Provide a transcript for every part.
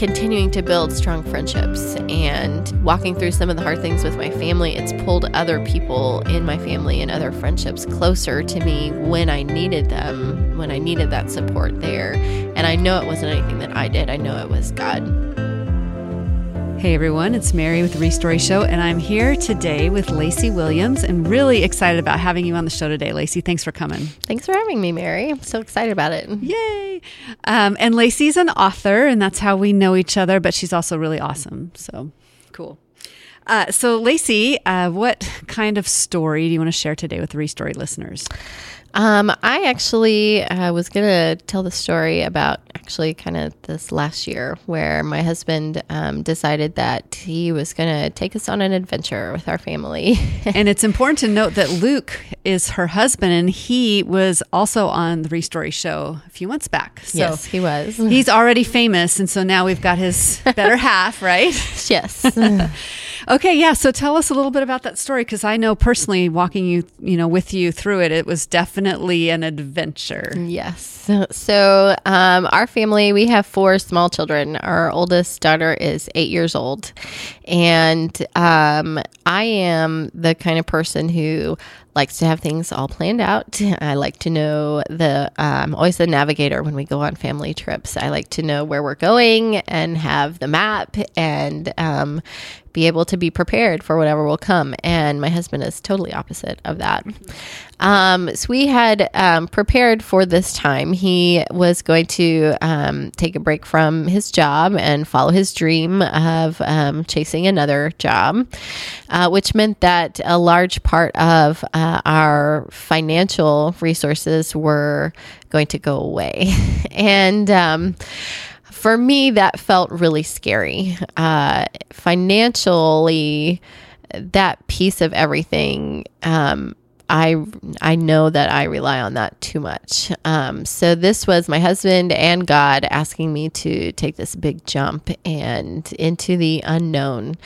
continuing to build strong friendships and walking through some of the hard things with my family, it's pulled other people in my family and other friendships closer to me when I needed them, when I needed that support there. And I know it wasn't anything that I did, I know it was God. Hey everyone, it's Mary with the Restory Show, and I'm here today with Lacy Williams and really excited about having you on the show today, Lacy. Thanks for coming. Thanks for having me, Mary. I'm so excited about it. Yay! Um, and Lacy's an author, and that's how we know each other, but she's also really awesome. So cool. Uh, so, Lacy, uh, what kind of story do you want to share today with the Restory listeners? Um, I actually uh, was going to tell the story about actually kind of this last year where my husband um, decided that he was going to take us on an adventure with our family. and it's important to note that Luke is her husband and he was also on the Restory show a few months back. So yes, he was. He's already famous. And so now we've got his better half, right? yes. okay. Yeah. So tell us a little bit about that story because I know personally walking you, you know, with you through it, it was definitely an adventure. Yes. So, um, our family, we have four small children. Our oldest daughter is eight years old. And um, I am the kind of person who likes to have things all planned out. I like to know the, I'm um, always the navigator when we go on family trips. I like to know where we're going and have the map and um, be able to be prepared for whatever will come. And my husband is totally opposite of that. Um, so we had um, prepared for this time. He was going to um, take a break from his job and follow his dream of um, chasing another job, uh, which meant that a large part of uh, our financial resources were going to go away. and um, for me, that felt really scary. Uh, financially, that piece of everything, um, I I know that I rely on that too much. Um, so this was my husband and God asking me to take this big jump and into the unknown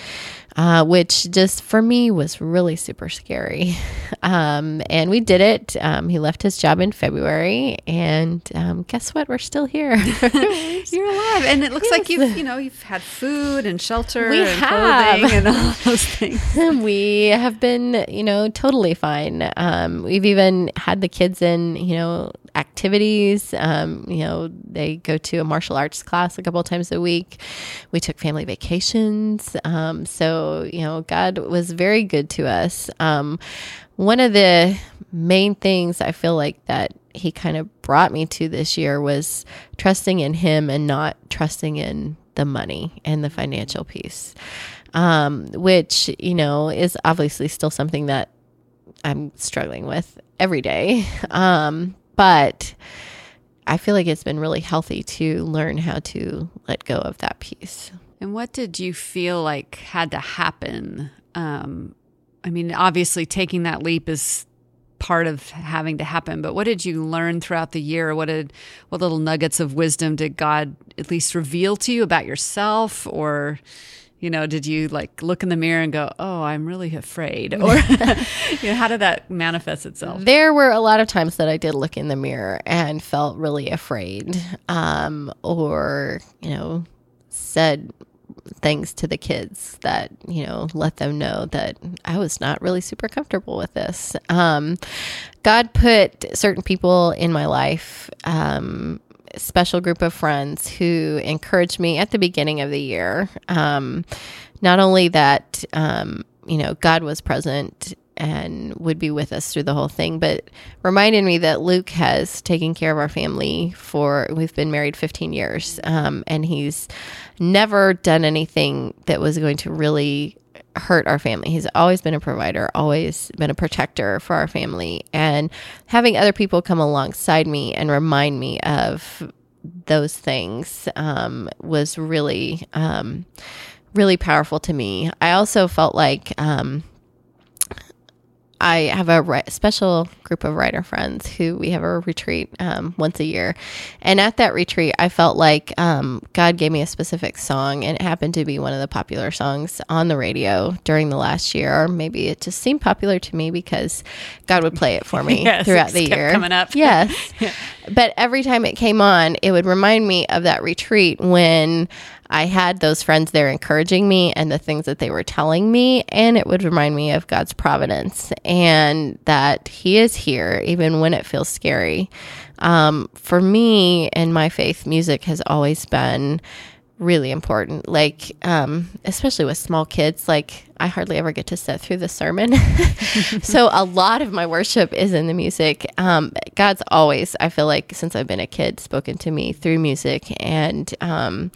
uh, which just for me was really super scary. Um, and we did it. Um, he left his job in February, and um, guess what? We're still here. You're alive, and it looks yes. like you've you know you've had food and shelter, we and have. and all those things. we have been you know totally fine. Um, we've even had the kids in you know activities. Um, you know, they go to a martial arts class a couple times a week. We took family vacations. Um, so, you know, God was very good to us. Um, one of the main things I feel like that he kind of brought me to this year was trusting in him and not trusting in the money and the financial piece. Um, which, you know, is obviously still something that I'm struggling with every day. Um, but I feel like it's been really healthy to learn how to let go of that piece. And what did you feel like had to happen? Um, I mean, obviously, taking that leap is part of having to happen. But what did you learn throughout the year? What did what little nuggets of wisdom did God at least reveal to you about yourself, or you know, did you like look in the mirror and go, "Oh, I'm really afraid," or you know, how did that manifest itself? There were a lot of times that I did look in the mirror and felt really afraid, um, or you know, said things to the kids that you know let them know that I was not really super comfortable with this. Um, God put certain people in my life um, special group of friends who encouraged me at the beginning of the year. Um, not only that, um, you know, God was present and would be with us through the whole thing, but reminded me that Luke has taken care of our family for, we've been married 15 years, um, and he's never done anything that was going to really hurt our family. He's always been a provider, always been a protector for our family. And having other people come alongside me and remind me of those things um, was really, um, really powerful to me. I also felt like, um, I have a special group of writer friends who we have a retreat um, once a year. And at that retreat, I felt like um, God gave me a specific song, and it happened to be one of the popular songs on the radio during the last year. Or maybe it just seemed popular to me because God would play it for me yes, throughout the year. Coming up. Yes. but every time it came on, it would remind me of that retreat when I had those friends there encouraging me and the things that they were telling me. And it would remind me of God's providence and that He is here, even when it feels scary. Um, for me and my faith, music has always been really important. Like, um, especially with small kids, like I hardly ever get to sit through the sermon. so a lot of my worship is in the music. Um, God's always, I feel like, since I've been a kid, spoken to me through music. And um,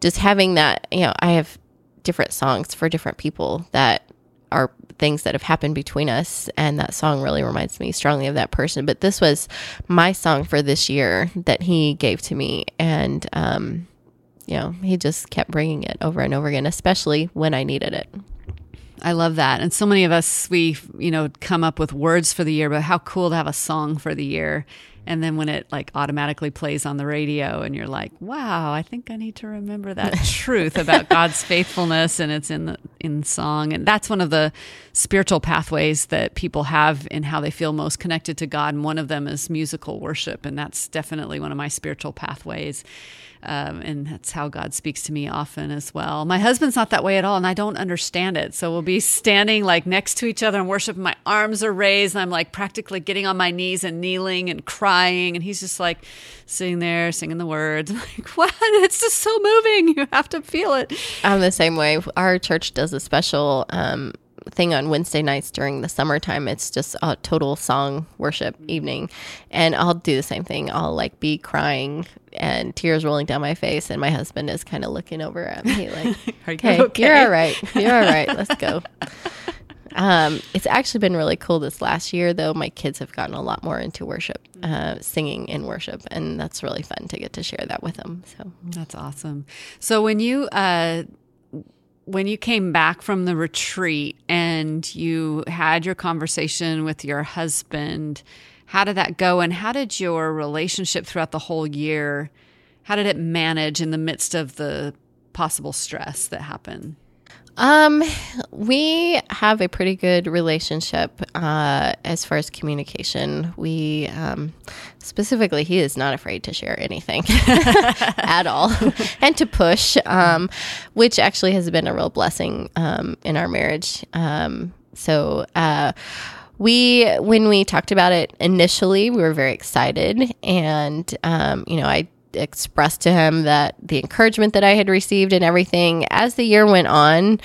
just having that, you know, I have different songs for different people that are things that have happened between us and that song really reminds me strongly of that person but this was my song for this year that he gave to me and um, you know, he just kept bringing it over and over again, especially when I needed it. I love that. And so many of us, we, you know, come up with words for the year, but how cool to have a song for the year. And then when it like automatically plays on the radio and you're like, wow, I think I need to remember that truth about God's faithfulness and it's in the in song. And that's one of the spiritual pathways that people have in how they feel most connected to God. And one of them is musical worship. And that's definitely one of my spiritual pathways. Um, and that's how God speaks to me often as well. My husband's not that way at all, and I don't understand it. So we'll be standing like next to each other and worship. And my arms are raised, and I'm like practically getting on my knees and kneeling and crying. And he's just like sitting there singing the words. I'm like, what? It's just so moving. You have to feel it. I'm the same way. Our church does a special um, thing on Wednesday nights during the summertime. It's just a total song worship evening. And I'll do the same thing. I'll like be crying and tears rolling down my face. And my husband is kind of looking over at me like, okay, you okay, you're all right. You're all right. Let's go. Um, it's actually been really cool this last year, though. My kids have gotten a lot more into worship, uh, singing in worship, and that's really fun to get to share that with them. So that's awesome. So when you uh, when you came back from the retreat and you had your conversation with your husband, how did that go? And how did your relationship throughout the whole year, how did it manage in the midst of the possible stress that happened? Um, we have a pretty good relationship uh, as far as communication. We um, specifically, he is not afraid to share anything at all and to push, um, which actually has been a real blessing um, in our marriage. Um, so, uh, we when we talked about it initially, we were very excited, and um, you know, I expressed to him that the encouragement that I had received and everything. As the year went on,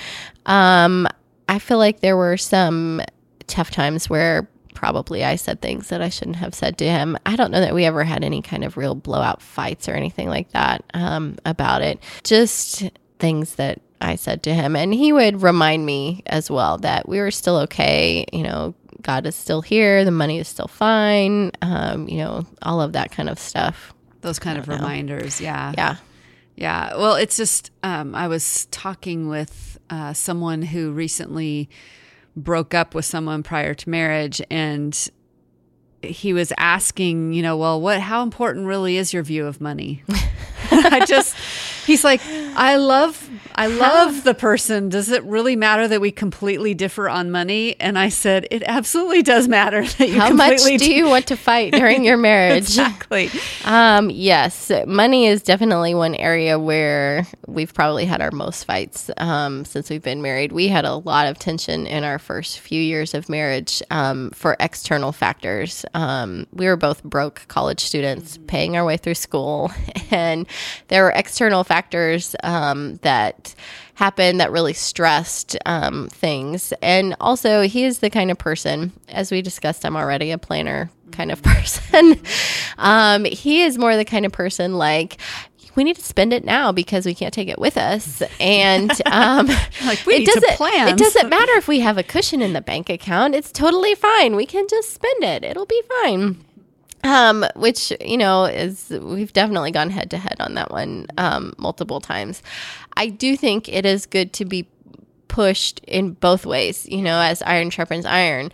um, I feel like there were some tough times where probably I said things that I shouldn't have said to him. I don't know that we ever had any kind of real blowout fights or anything like that um, about it. Just things that I said to him. And he would remind me as well that we were still okay. You know, God is still here. The money is still fine. Um, you know, all of that kind of stuff those kind of reminders. Yeah. Yeah. Yeah. Well, it's just, um, I was talking with uh, someone who recently broke up with someone prior to marriage and he was asking, you know, well, what, how important really is your view of money? I just, he's like, I love, I love the person. Does it really matter that we completely differ on money? And I said, it absolutely does matter that you How much do d- you want to fight during your marriage? exactly. Um, yes, money is definitely one area where we've probably had our most fights um, since we've been married. We had a lot of tension in our first few years of marriage um, for external factors. Um, we were both broke college students paying our way through school, and there were external factors um, that happened that really stressed um, things. And also, he is the kind of person, as we discussed, I'm already a planner kind of person. um, he is more the kind of person like, we need to spend it now because we can't take it with us. And um, like we it doesn't plan. It doesn't matter if we have a cushion in the bank account. It's totally fine. We can just spend it. It'll be fine um, which you know is we've definitely gone head to head on that one um, multiple times. I do think it is good to be pushed in both ways, you know, as iron sharpens iron.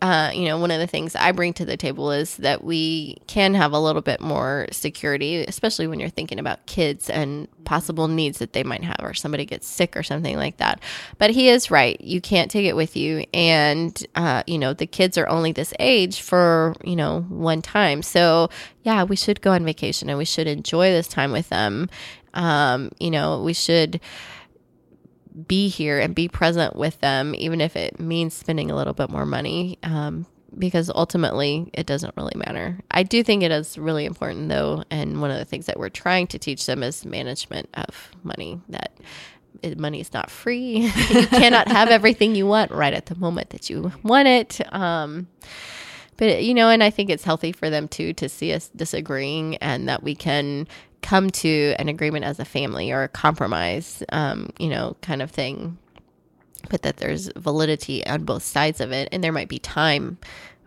Uh, you know, one of the things I bring to the table is that we can have a little bit more security, especially when you're thinking about kids and possible needs that they might have, or somebody gets sick or something like that. But he is right. You can't take it with you. And, uh, you know, the kids are only this age for, you know, one time. So, yeah, we should go on vacation and we should enjoy this time with them. Um, you know, we should be here and be present with them, even if it means spending a little bit more money. Um, because ultimately it doesn't really matter. I do think it is really important though, and one of the things that we're trying to teach them is management of money. That money is not free. you cannot have everything you want right at the moment that you want it. Um, but you know, and I think it's healthy for them too to see us disagreeing and that we can come to an agreement as a family or a compromise, um, you know, kind of thing. But that there's validity on both sides of it, and there might be time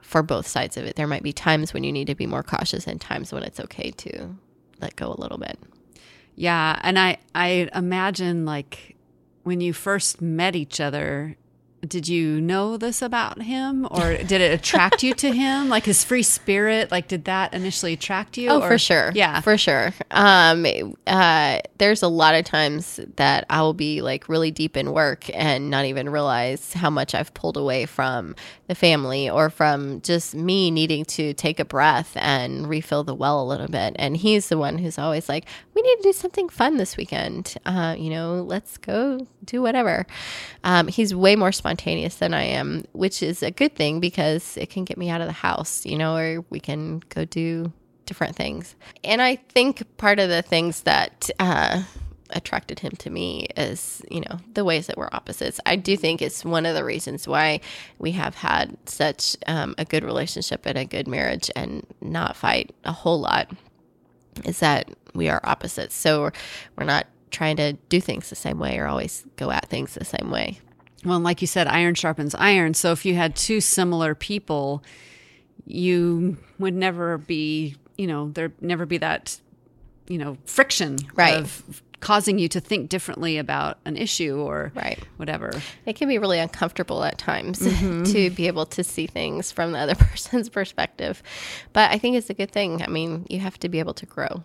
for both sides of it. There might be times when you need to be more cautious, and times when it's okay to let go a little bit. Yeah, and I I imagine like when you first met each other, did you know this about him? Or did it attract you to him? Like his free spirit like did that initially attract you? Oh or? for sure. Yeah. For sure. Um uh there's a lot of times that i will be like really deep in work and not even realize how much i've pulled away from the family or from just me needing to take a breath and refill the well a little bit. And he's the one who's always like we need to do something fun this weekend. Uh you know let's go do whatever. Um he's way more spontaneous spontaneous than I am, which is a good thing because it can get me out of the house, you know, or we can go do different things. And I think part of the things that uh, attracted him to me is, you know, the ways that we're opposites. I do think it's one of the reasons why we have had such um, a good relationship and a good marriage and not fight a whole lot is that we are opposites. So we're, we're not trying to do things the same way or always go at things the same way. Well, like you said, iron sharpens iron. So if you had two similar people, you would never be, you know, there'd never be that, you know, friction right. of causing you to think differently about an issue or right. whatever. It can be really uncomfortable at times mm-hmm. to be able to see things from the other person's perspective. But I think it's a good thing. I mean, you have to be able to grow.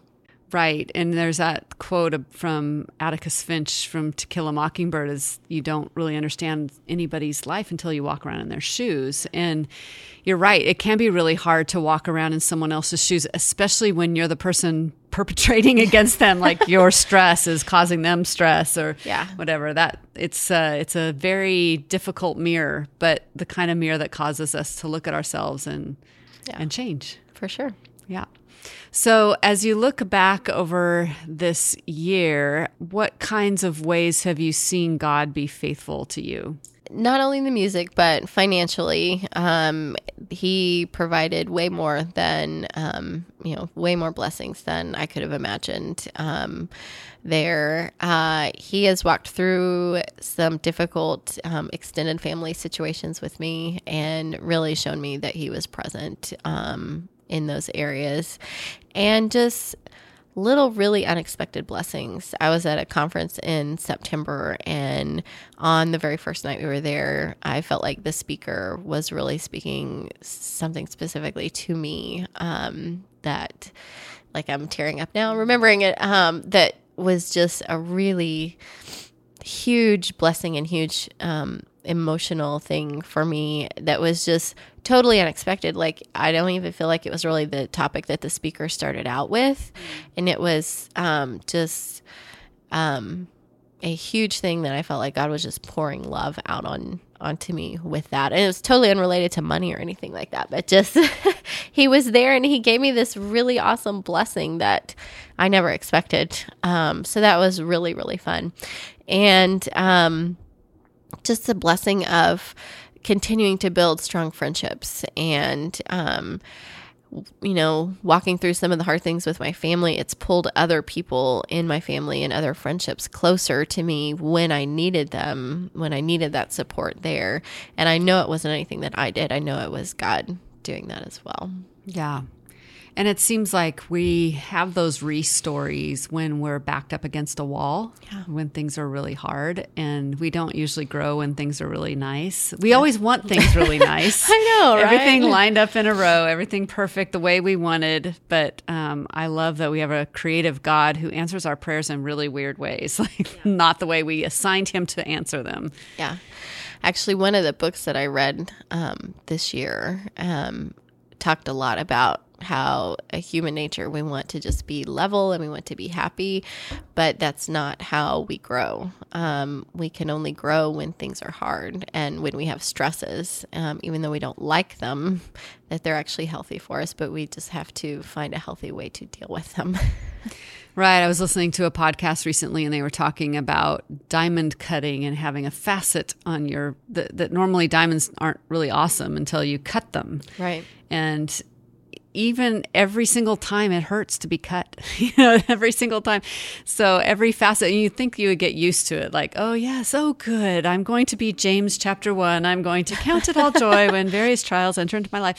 Right. And there's that quote from Atticus Finch from To Kill a Mockingbird is you don't really understand anybody's life until you walk around in their shoes. And you're right. It can be really hard to walk around in someone else's shoes, especially when you're the person perpetrating against them, like your stress is causing them stress or yeah. whatever. That it's uh, it's a very difficult mirror, but the kind of mirror that causes us to look at ourselves and yeah. and change. For sure. Yeah. So, as you look back over this year, what kinds of ways have you seen God be faithful to you? Not only in the music, but financially, um, he provided way more than, um, you know, way more blessings than I could have imagined. Um, there, uh, he has walked through some difficult um, extended family situations with me and really shown me that he was present um, in those areas and just little really unexpected blessings. I was at a conference in September and on the very first night we were there, I felt like the speaker was really speaking something specifically to me um, that like I'm tearing up now remembering it um, that was just a really huge blessing and huge um, emotional thing for me that was just totally unexpected. Like, I don't even feel like it was really the topic that the speaker started out with. And it was um, just um, a huge thing that I felt like God was just pouring love out on onto me with that. And it was totally unrelated to money or anything like that, but just he was there and he gave me this really awesome blessing that I never expected. Um, so that was really, really fun. And um, just the blessing of continuing to build strong friendships and um, you know walking through some of the hard things with my family. It's pulled other people in my family and other friendships closer to me when i needed them when i needed that support there. And i know it wasn't anything that i did. I know it was god doing that as well. Yeah And it seems like we have those re stories when we're backed up against a wall, Yeah. when things are really hard, and we don't usually grow when things are really nice. We always want things really nice. I know, right? Everything lined up in a row, everything perfect the way we wanted. But um, I love that we have a creative God who answers our prayers in really weird ways, like not the way we assigned him to answer them. Yeah. Actually, one of the books that I read um, this year um, talked a lot about how a human nature we want to just be level and we want to be happy, but that's not how we grow. Um, we can only grow when things are hard and when we have stresses, um, even though we don't like them, that they're actually healthy for us, but we just have to find a healthy way to deal with them. Right. I was listening to a podcast recently and they were talking about diamond cutting and having a facet on your that, that normally diamonds aren't really awesome until you cut them. right. And even every single time it hurts to be cut, you know, every single time. So every facet, you think you would get used to it, like, oh yes, oh good, I'm going to be James chapter one. I'm going to count it all joy when various trials enter into my life.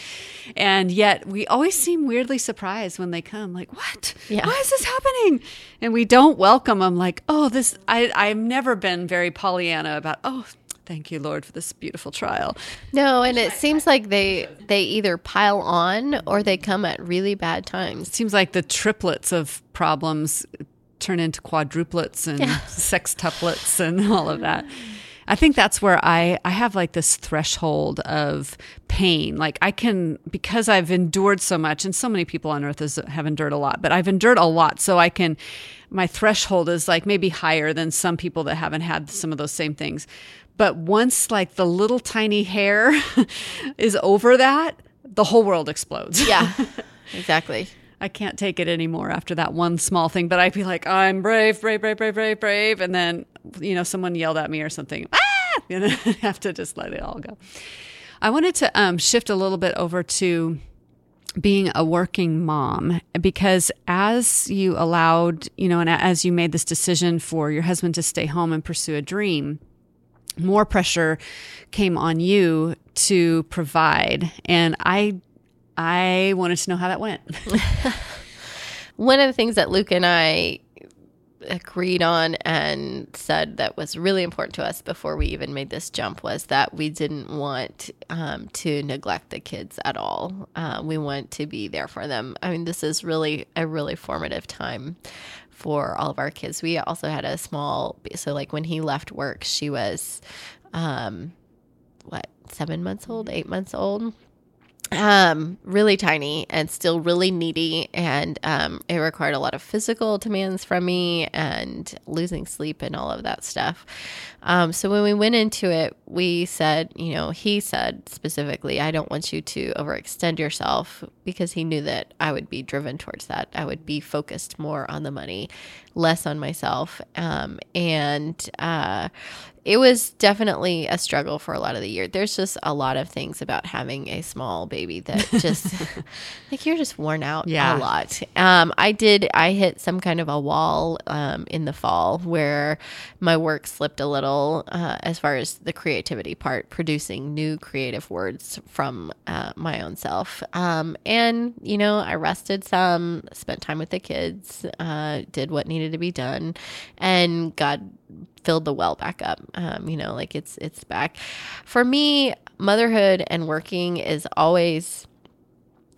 And yet we always seem weirdly surprised when they come, like, what? Yeah. Why is this happening? And we don't welcome them like, oh, this, I, I've never been very Pollyanna about, oh, thank you, Lord, for this beautiful trial. No, and it seems like they they either pile on or they come at really bad times. seems like the triplets of problems turn into quadruplets and sextuplets and all of that. I think that's where I, I have like this threshold of pain. Like I can, because I've endured so much, and so many people on earth is, have endured a lot, but I've endured a lot. So I can, my threshold is like maybe higher than some people that haven't had some of those same things. But once like the little tiny hair is over that, the whole world explodes. Yeah, exactly. I can't take it anymore after that one small thing. But I'd be like, I'm brave, brave, brave, brave, brave, brave. And then, you know, someone yelled at me or something. Ah! You know, I have to just let it all go. I wanted to um, shift a little bit over to being a working mom because as you allowed, you know, and as you made this decision for your husband to stay home and pursue a dream, more pressure came on you to provide. And I I wanted to know how that went. One of the things that Luke and I agreed on and said that was really important to us before we even made this jump was that we didn't want um, to neglect the kids at all. Uh, we want to be there for them. I mean, this is really a really formative time for all of our kids. We also had a small, so like when he left work, she was, um, what, seven months old, eight months old um really tiny and still really needy. And um it required a lot of physical demands from me and losing sleep and all of that stuff. Um so when we went into it we said you know he said specifically i don't want you to overextend yourself because he knew that i would be driven towards that. I would be focused more on the money less on myself. Um and uh it was definitely a struggle for a lot of the year. There's just a lot of things about having a small baby that just like you're just worn out Yeah. a lot. Um, I did. I hit some kind of a wall um, in the fall where my work slipped a little uh, as far as the creativity part, producing new creative words from uh, my own self. Um, and you know, I rested some, spent time with the kids, uh, did what needed to be done, and God filled the well back up. Um, you know, like it's it's back. For me, motherhood and working is always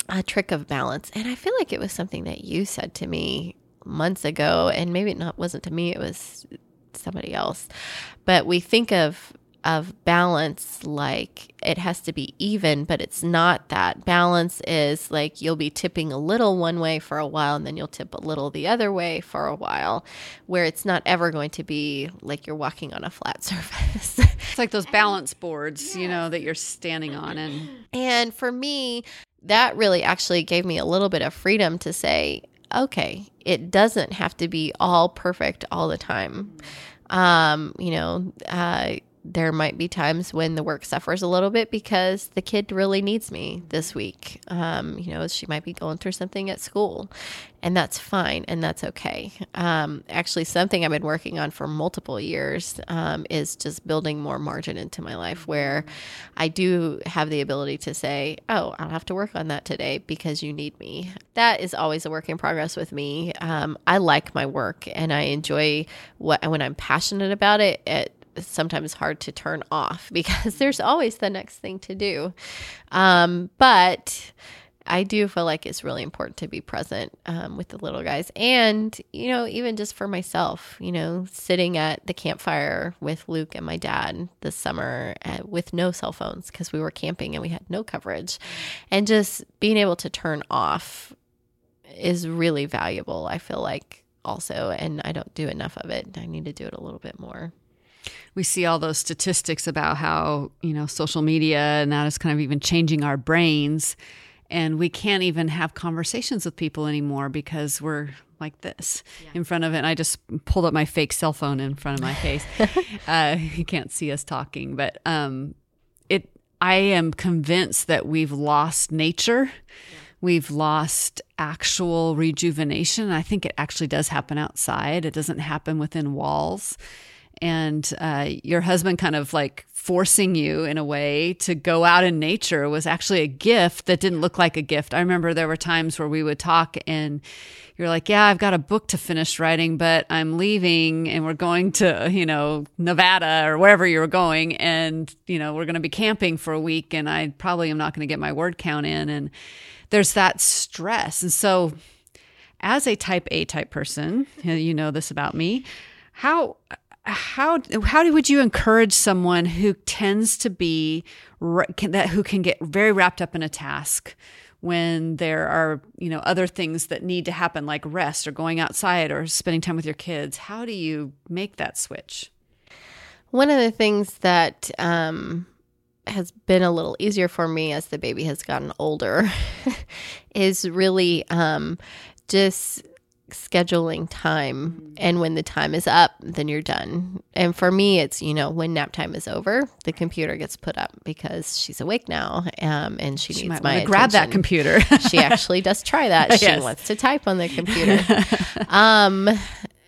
a trick of balance, and I feel like it was something that you said to me months ago, and maybe it not wasn't to me; it was somebody else. But we think of of balance like it has to be even, but it's not that. Balance is like you'll be tipping a little one way for a while and then you'll tip a little the other way for a while, where it's not ever going to be like you're walking on a flat surface. It's like those balance boards, you know, that you're standing on. And and for me, that really actually gave me a little bit of freedom to say, okay, it doesn't have to be all perfect all the time. Um, you know, uh, there might be times when the work suffers a little bit because the kid really needs me this week. Um, you know, she might be going through something at school, and that's fine and that's okay. Um, actually, something I've been working on for multiple years um, is just building more margin into my life where I do have the ability to say, Oh, I'll have to work on that today because you need me. That is always a work in progress with me. Um, I like my work and I enjoy what when I'm passionate about it. it sometimes hard to turn off because there's always the next thing to do. Um, but I do feel like it's really important to be present um, with the little guys. And, you know, even just for myself, you know, sitting at the campfire with Luke and my dad this summer uh, with no cell phones because we were camping and we had no coverage. And just being able to turn off is really valuable, I feel like, also. And I don't do enough of it. I need to do it a little bit more we see all those statistics about how you know social media and that is kind of even changing our brains. And we can't even have conversations with people anymore because we're like this yeah. in front of it. And i just pulled up my fake cell phone in front of my face. Uh, you can't see us talking but um, it i am convinced that we've lost nature. Yeah. we've lost actual rejuvenation. I think it actually does happen outside. It doesn't happen within walls and uh, your husband kind of like forcing you in a way to go out in nature was actually a gift that didn't look like a gift. I remember there were times where we would talk and you're like, Yeah, I've got a book to finish writing, but I'm leaving and we're going to, you know, Nevada or wherever you were going. And, you know, we're going to be camping for a week and I probably am not going to get my word count in. And there's that stress. And so, as a type A type person, you know this about me, how how how would you encourage someone who tends to be that who can get very wrapped up in a task when there are you know other things that need to happen like rest or going outside or spending time with your kids? How do you make that switch? One of the things that um, has been a little easier for me as the baby has gotten older is really um, just scheduling time and when the time is up then you're done. And for me it's you know when nap time is over the computer gets put up because she's awake now um, and she, she needs my grab that computer. She actually does try that. She yes. wants to type on the computer. Um,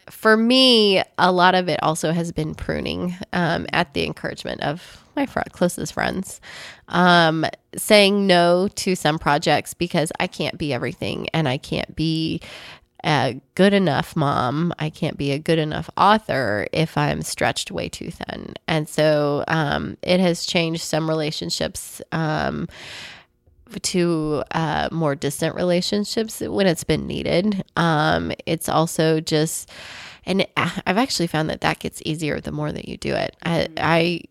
for me a lot of it also has been pruning um, at the encouragement of my fr- closest friends. Um, saying no to some projects because I can't be everything and I can't be a good enough mom. I can't be a good enough author if I'm stretched way too thin. And so um, it has changed some relationships. Um, to uh, more distant relationships when it's been needed. Um, it's also just, and I've actually found that that gets easier the more that you do it. I, I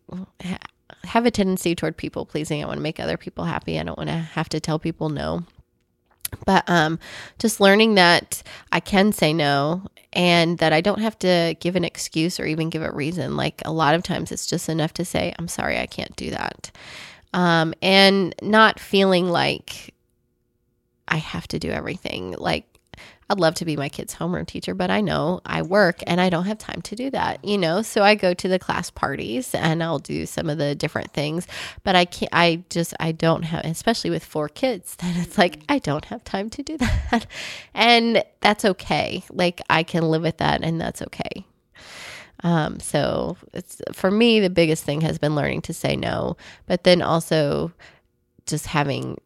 have a tendency toward people pleasing. I want to make other people happy. I don't want to have to tell people no but um, just learning that I can say no and that I don't have to give an excuse or even give a reason. Like a lot of times, it's just enough to say, I'm sorry, I can't do that. Um, and not feeling like I have to do everything. Like I'd love to be my kid's homeroom teacher, but I know I work and I don't have time to do that, you know? So I go to the class parties and I'll do some of the different things, but I can't, I just, I don't have, especially with four kids, then it's like, I don't have time to do that. And that's okay. Like I can live with that and that's okay. Um, so it's for me, the biggest thing has been learning to say no, but then also just having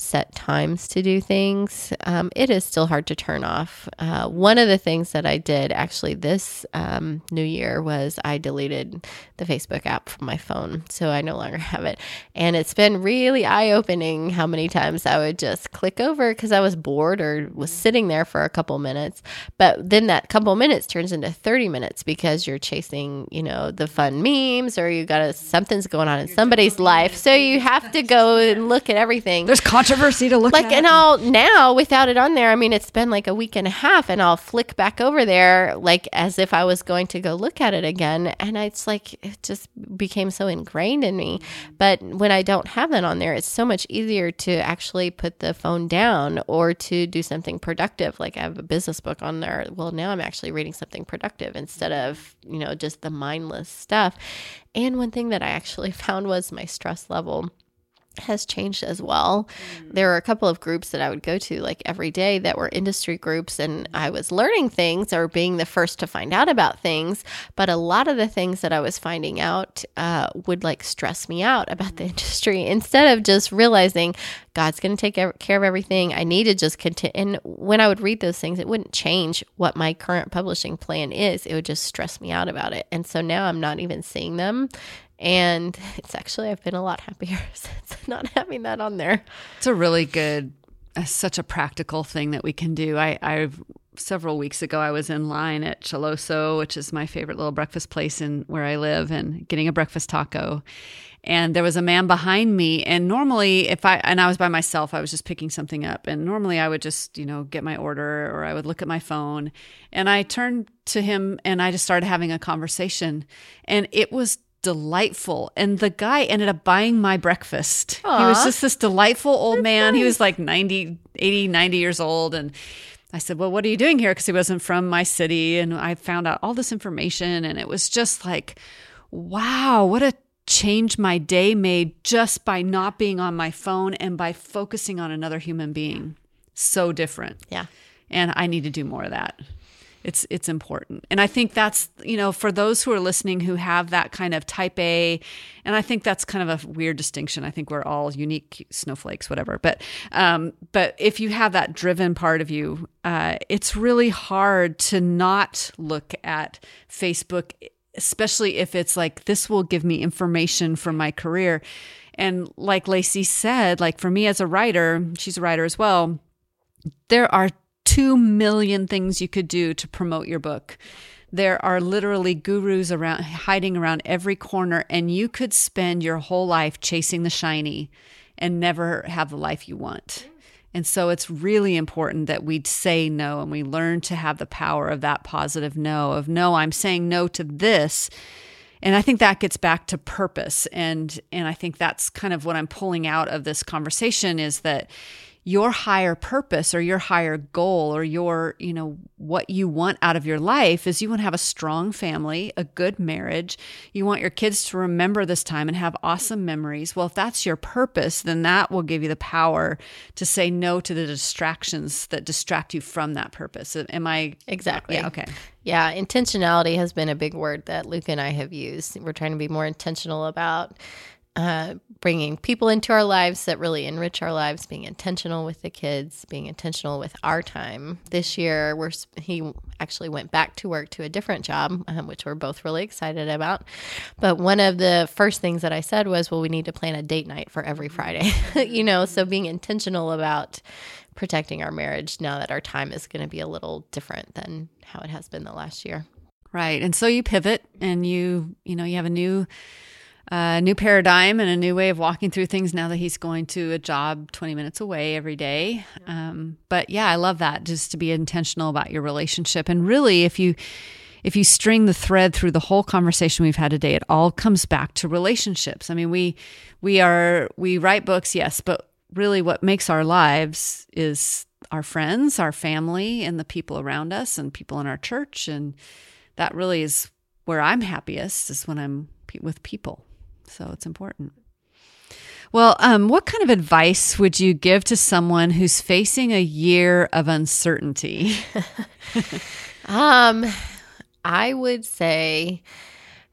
set times to do things, um, it is still hard to turn off. Uh, one of the things that I did actually this um, new year was I deleted the Facebook app from my phone. So I no longer have it. And it's been really eye opening how many times I would just click over because I was bored or was sitting there for a couple minutes. But then that couple minutes turns into 30 minutes because you're chasing, you know, the fun memes or you got something's going on in somebody's life. So you have to go and look at everything. There's controversy to look like at. and I'll now without it on there. I mean, it's been like a week and a half, and I'll flick back over there like as if I was going to go look at it again, and it's like it just became so ingrained in me. But when I don't have that on there, it's so much easier to actually put the phone down or to do something productive. Like I have a business book on there. Well, now I'm actually reading something productive instead of you know just the mindless stuff. And one thing that I actually found was my stress level has changed as well. Mm. There were a couple of groups that I would go to like every day that were industry groups, and I was learning things or being the first to find out about things. But a lot of the things that I was finding out uh, would like stress me out about the industry instead of just realizing God's going to take care of everything. I need to just continue. And when I would read those things, it wouldn't change what my current publishing plan is. It would just stress me out about it. And so now I'm not even seeing them and it's actually, I've been a lot happier since not having that on there. It's a really good, uh, such a practical thing that we can do. I, I've, several weeks ago, I was in line at Chaloso, which is my favorite little breakfast place in where I live, and getting a breakfast taco. And there was a man behind me. And normally, if I, and I was by myself, I was just picking something up. And normally I would just, you know, get my order or I would look at my phone. And I turned to him and I just started having a conversation. And it was delightful. And the guy ended up buying my breakfast. Aww. He was just this delightful old man. He was like 90, 80, 90 years old. And I said, Well, what are you doing here? Because he wasn't from my city. And I found out all this information. And it was just like, wow, what a change my day made just by not being on my phone and by focusing on another human being. So different. Yeah. And I need to do more of that it's it's important. And i think that's you know for those who are listening who have that kind of type a and i think that's kind of a weird distinction. I think we're all unique snowflakes whatever. But um but if you have that driven part of you uh it's really hard to not look at facebook especially if it's like this will give me information for my career. And like lacy said like for me as a writer she's a writer as well there are 2 million things you could do to promote your book. There are literally gurus around hiding around every corner and you could spend your whole life chasing the shiny and never have the life you want. And so it's really important that we say no and we learn to have the power of that positive no of no, I'm saying no to this. And I think that gets back to purpose and and I think that's kind of what I'm pulling out of this conversation is that your higher purpose or your higher goal or your, you know, what you want out of your life is you want to have a strong family, a good marriage. You want your kids to remember this time and have awesome memories. Well, if that's your purpose, then that will give you the power to say no to the distractions that distract you from that purpose. Am I exactly? Yeah, okay. Yeah, intentionality has been a big word that Luke and I have used. We're trying to be more intentional about uh, bringing people into our lives that really enrich our lives, being intentional with the kids, being intentional with our time. This year, we're he actually went back to work to a different job, um, which we're both really excited about. But one of the first things that I said was, "Well, we need to plan a date night for every Friday." you know, so being intentional about protecting our marriage now that our time is going to be a little different than how it has been the last year. Right, and so you pivot, and you you know you have a new a new paradigm and a new way of walking through things now that he's going to a job 20 minutes away every day. Um, but yeah, I love that just to be intentional about your relationship. And really, if you, if you string the thread through the whole conversation we've had today, it all comes back to relationships. I mean, we, we are, we write books, yes, but really what makes our lives is our friends, our family, and the people around us and people in our church. And that really is where I'm happiest is when I'm with people. So it's important. Well, um, what kind of advice would you give to someone who's facing a year of uncertainty? um, I would say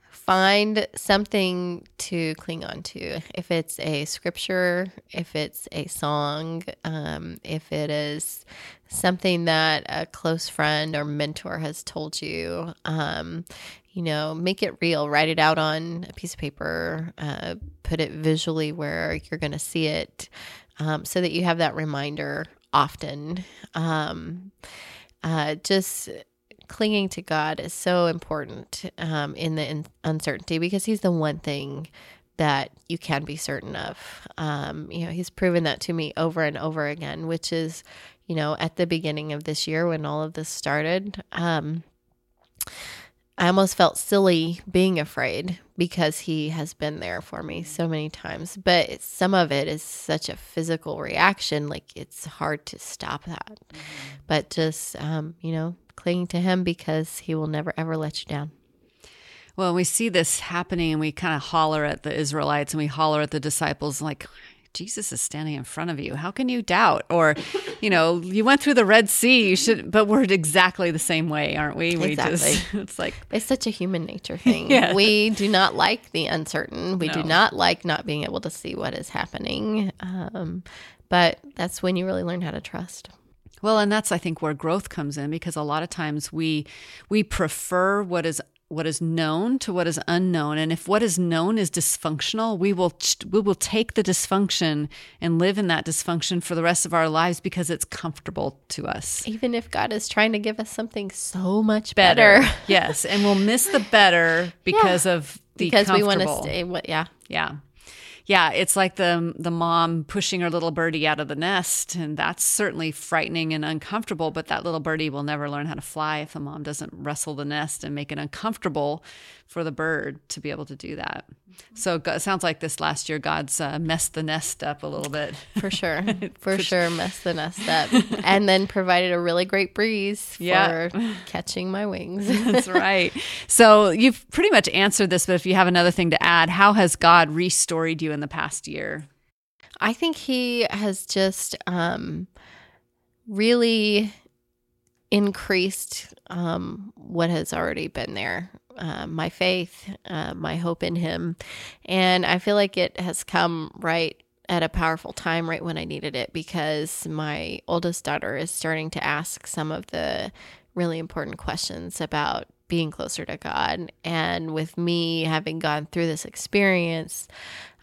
find something to cling on to. If it's a scripture, if it's a song, um, if it is something that a close friend or mentor has told you, um, you know, make it real, write it out on a piece of paper, uh, put it visually where you're going to see it um, so that you have that reminder often. Um, uh, just clinging to God is so important um, in the in- uncertainty because He's the one thing that you can be certain of. Um, you know, he's proven that to me over and over again, which is, you know, at the beginning of this year when all of this started, um, I almost felt silly being afraid because he has been there for me so many times. But some of it is such a physical reaction, like it's hard to stop that. But just, um, you know, clinging to him because he will never ever let you down. Well, we see this happening and we kind of holler at the Israelites and we holler at the disciples, like, Jesus is standing in front of you. How can you doubt? Or, you know, you went through the Red Sea. You should, but we're exactly the same way, aren't we? We exactly. just, it's like, it's such a human nature thing. yeah. We do not like the uncertain. We no. do not like not being able to see what is happening. Um, but that's when you really learn how to trust. Well, and that's I think where growth comes in because a lot of times we we prefer what is what is known to what is unknown. And if what is known is dysfunctional we will we will take the dysfunction and live in that dysfunction for the rest of our lives because it's comfortable to us. Even if god is trying to give us something so much better, better. yes and we'll miss the better because yeah. of the because we want to stay what yeah. Yeah yeah, it's like the the mom pushing her little birdie out of the nest, and that's certainly frightening and uncomfortable. But that little birdie will never learn how to fly if the mom doesn't wrestle the nest and make it uncomfortable for the bird to be able to do that. So it sounds like this last year, God's uh, messed the nest up a little bit. For sure. For sure, messed the nest up. and then provided a really great breeze yeah. for catching my wings. That's right. So you've pretty much answered this, but if you have another thing to add, how has God restored you in the past year? I think He has just um, really increased um, what has already been there uh, my faith, uh, my hope in Him. And I feel like it has come right at a powerful time, right when I needed it, because my oldest daughter is starting to ask some of the really important questions about being closer to God. And with me having gone through this experience,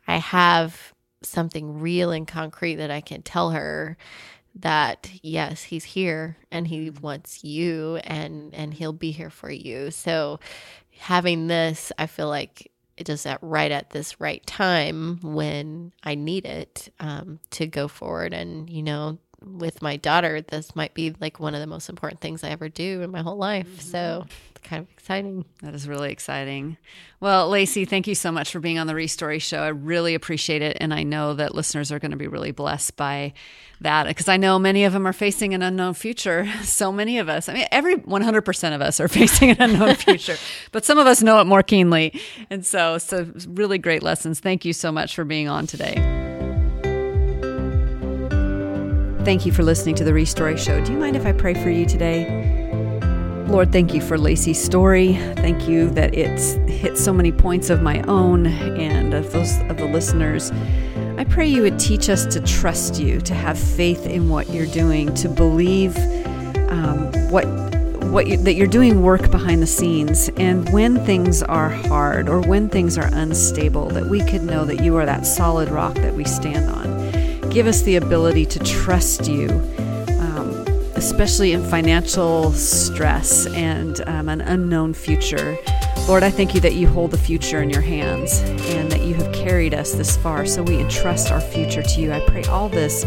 I have something real and concrete that I can tell her that yes he's here and he wants you and and he'll be here for you so having this, I feel like it just at right at this right time when I need it um, to go forward. And, you know, with my daughter, this might be like one of the most important things I ever do in my whole life. Mm-hmm. So it's kind of exciting. That is really exciting. Well, Lacy, thank you so much for being on the Restory Show. I really appreciate it. And I know that listeners are going to be really blessed by that because I know many of them are facing an unknown future. So many of us, I mean, every 100% of us are facing an unknown future, but some of us know it more keenly. And so, so really great lessons. Thank you so much for being on today. Thank you for listening to the Restory Show. Do you mind if I pray for you today? Lord, thank you for Lacy's story. Thank you that it's hit so many points of my own and of those of the listeners. I pray you would teach us to trust you, to have faith in what you're doing, to believe um, what what you, that you're doing work behind the scenes, and when things are hard or when things are unstable, that we could know that you are that solid rock that we stand on. Give us the ability to trust you especially in financial stress and um, an unknown future. Lord, I thank you that you hold the future in your hands and that you have carried us this far. So we entrust our future to you. I pray all this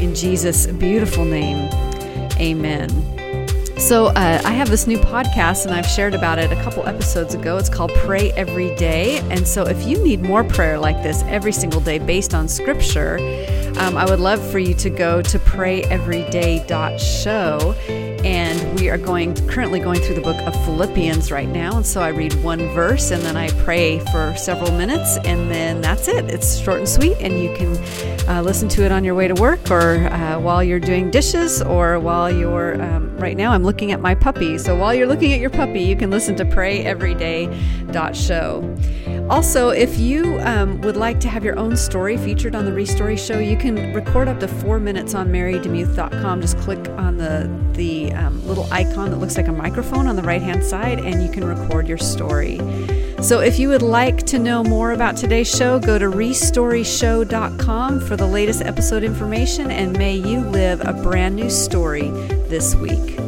in Jesus' beautiful name. Amen. So, uh, I have this new podcast and I've shared about it a couple episodes ago. It's called Pray Every Day. And so, if you need more prayer like this every single day based on scripture, um, I would love for you to go to prayeveryday.show. And we are going currently going through the book of Philippians right now. And so I read one verse and then I pray for several minutes, and then that's it. It's short and sweet, and you can uh, listen to it on your way to work or uh, while you're doing dishes or while you're, um, right now, I'm looking at my puppy. So while you're looking at your puppy, you can listen to prayeveryday.show. Also, if you um, would like to have your own story featured on the Restory Show, you can record up to four minutes on marydemuth.com. Just click on the the um, little icon that looks like a microphone on the right hand side, and you can record your story. So, if you would like to know more about today's show, go to restoryshow.com for the latest episode information, and may you live a brand new story this week.